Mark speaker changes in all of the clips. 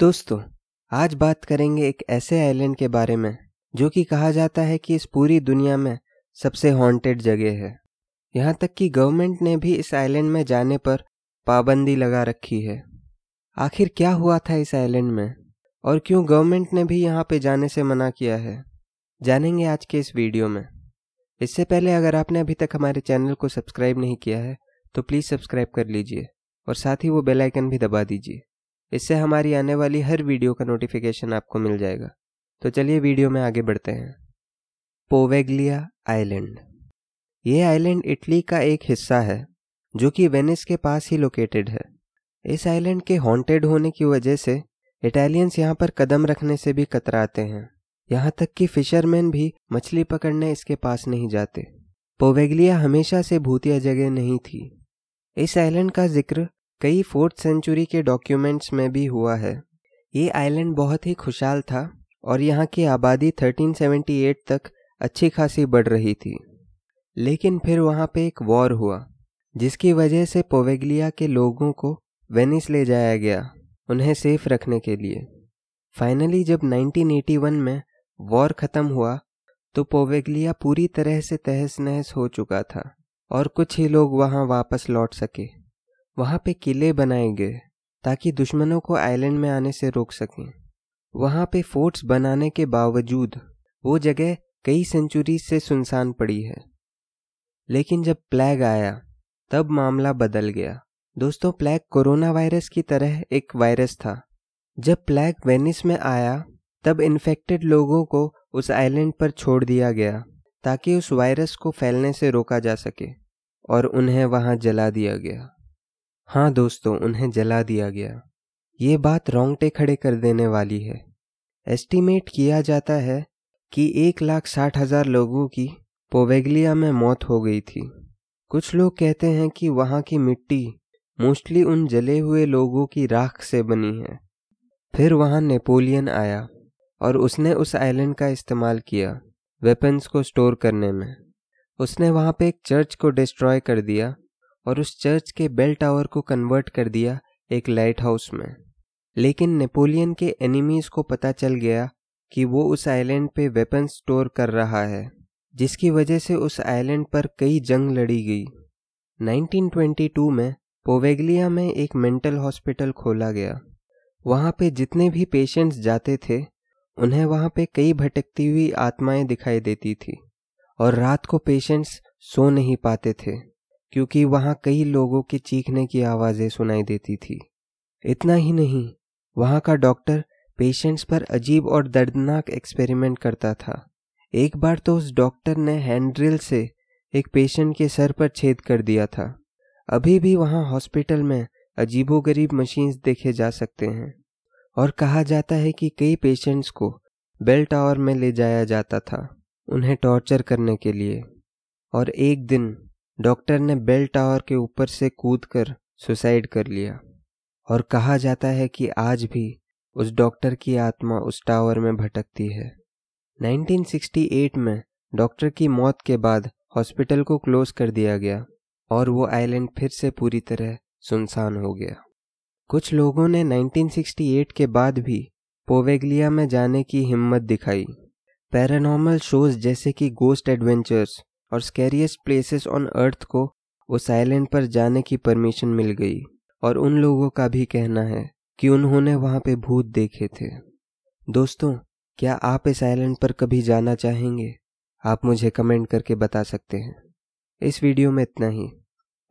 Speaker 1: दोस्तों, आज बात करेंगे एक ऐसे आइलैंड के बारे में, जो कि कहा जाता है कि इस पूरी दुनिया में सबसे हॉन्टेड जगह है। यहाँ तक कि गवर्नमेंट ने भी इस आइलैंड में जाने पर पाबंदी लगा रखी है। आखिर क्या हुआ था इस आइलैंड में? और क्यों गवर्नमेंट ने भी यहाँ पे जाने से मना किया है? जानेंगे आज के इस वीडियो में। इससे पहले अगर आपने अभी तक हमारे चैनल को सब्सक्राइब नहीं किया है तो प्लीज़ सब्सक्राइब कर लीजिए और साथ ही वो बेल आइकन भी दबा दीजिए। इससे हमारी आने वाली हर वीडियो का नोटिफिकेशन आपको मिल जाएगा। तो चलिए वीडियो में आगे बढ़ते हैं। Poveglia island. ये आइलैंड इटली का एक हिस्सा है, जो कि वेनिस के पास ही लोकेटेड है। इस आइलैंड के हॉन्टेड होने की वजह से इटालियंस यहाँ पर कदम रखने से भी कतराते हैं। यहाँ तक कि फिशरमैन भी मछली पकड़ने इसके पास नहीं जाते। पोवेग्लिया हमेशा से भूतिया जगह नहीं थी। इस आइलैंड का ज़िक्र कई फोर्थ सेंचुरी के डॉक्यूमेंट्स में भी हुआ है। ये आइलैंड बहुत ही खुशहाल था और यहाँ की आबादी 1378 तक अच्छी खासी बढ़ रही थी। लेकिन फिर वहाँ पे एक वॉर हुआ, जिसकी वजह से पोवेगलिया के लोगों को वेनिस ले जाया गया, उन्हें सेफ़ रखने के लिए। फाइनली जब 1981 में वॉर ख़त्म हुआ तो पोवेगलिया पूरी तरह से तहस नहस हो चुका था और कुछ ही लोग वहाँ वापस लौट सके। वहाँ पे किले बनाए गए ताकि दुश्मनों को आइलैंड में आने से रोक सकें। वहाँ पे फोर्ट्स बनाने के बावजूद वो जगह कई सेंचुरी से सुनसान पड़ी है। लेकिन जब प्लेग आया, तब मामला बदल गया। दोस्तों, प्लेग कोरोना वायरस की तरह एक वायरस था। जब प्लेग वेनिस में आया, तब इन्फेक्टेड लोगों को उस आइलैंड पर छोड़ दिया गया ताकि उस वायरस को फैलने से रोका जा सके और उन्हें वहाँ जला दिया गया। हाँ दोस्तों, उन्हें जला दिया गया। ये बात रोंगटे खड़े कर देने वाली है। एस्टीमेट किया जाता है कि एक लाख साठ हज़ार लोगों की पोवेगलिया में मौत हो गई थी। कुछ लोग कहते हैं कि वहाँ की मिट्टी मोस्टली उन जले हुए लोगों की राख से बनी है। फिर वहाँ नेपोलियन आया और उसने उस आइलैंड का इस्तेमाल किया वेपन्स को स्टोर करने में। उसने वहाँ पे एक चर्च को डिस्ट्रॉय कर दिया। और उस चर्च के बेल टावर को कन्वर्ट कर दिया एक लाइट हाउस में। लेकिन नेपोलियन के एनिमीज को पता चल गया कि वो उस आइलैंड पे वेपन स्टोर कर रहा है, जिसकी वजह से उस आइलैंड पर कई जंग लड़ी गई। 1922 में पोवेगलिया में एक मेंटल हॉस्पिटल खोला गया। वहाँ पे जितने भी पेशेंट्स जाते थे, उन्हें वहाँ पे कई भटकती हुई आत्माएँ दिखाई देती थी और रात को पेशेंट्स सो नहीं पाते थे। क्योंकि वहाँ कई लोगों के चीखने की आवाज़ें सुनाई देती थी। इतना ही नहीं, वहाँ का डॉक्टर पेशेंट्स पर अजीब और दर्दनाक एक्सपेरिमेंट करता था। एक बार तो उस डॉक्टर ने हैंड्रिल से एक पेशेंट के सर पर छेद कर दिया था। अभी भी वहाँ हॉस्पिटल में अजीबोगरीब मशीन्स देखे जा सकते हैं, और कहा जाता है कि कई पेशेंट्स को बेल टावर में ले जाया जाता था, उन्हें टॉर्चर करने के लिए। और एक दिन डॉक्टर ने बेल टावर के ऊपर से कूद कर सुसाइड कर लिया और कहा जाता है कि आज भी उस डॉक्टर की आत्मा उस टावर में भटकती है। 1968 में डॉक्टर की मौत के बाद हॉस्पिटल को क्लोज कर दिया गया और वो आइलैंड फिर से पूरी तरह सुनसान हो गया। कुछ लोगों ने 1968 के बाद भी पोवेगलिया में जाने की हिम्मत दिखाई। पैरानॉर्मल शोज़ जैसे कि गोस्ट एडवेंचर्स और स्कैरियस्ट प्लेसेस ऑन अर्थ को उस आइलैंड पर जाने की परमिशन मिल गई। और उन लोगों का भी कहना है कि उन्होंने वहाँ पे भूत देखे थे। दोस्तों, क्या आप इस आइलैंड पर कभी जाना चाहेंगे? आप मुझे कमेंट करके बता सकते हैं। इस वीडियो में इतना ही।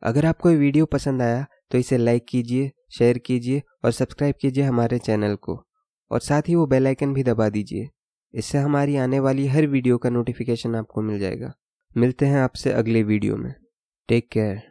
Speaker 1: अगर आपको ये वीडियो पसंद आया तो इसे लाइक कीजिए शेयर कीजिए और सब्सक्राइब कीजिए हमारे चैनल को। और साथ ही वो बेल आइकन भी दबा दीजिए। इससे हमारी आने वाली हर वीडियो का नोटिफिकेशन आपको मिल जाएगा। मिलते हैं आपसे अगले वीडियो में। Take care.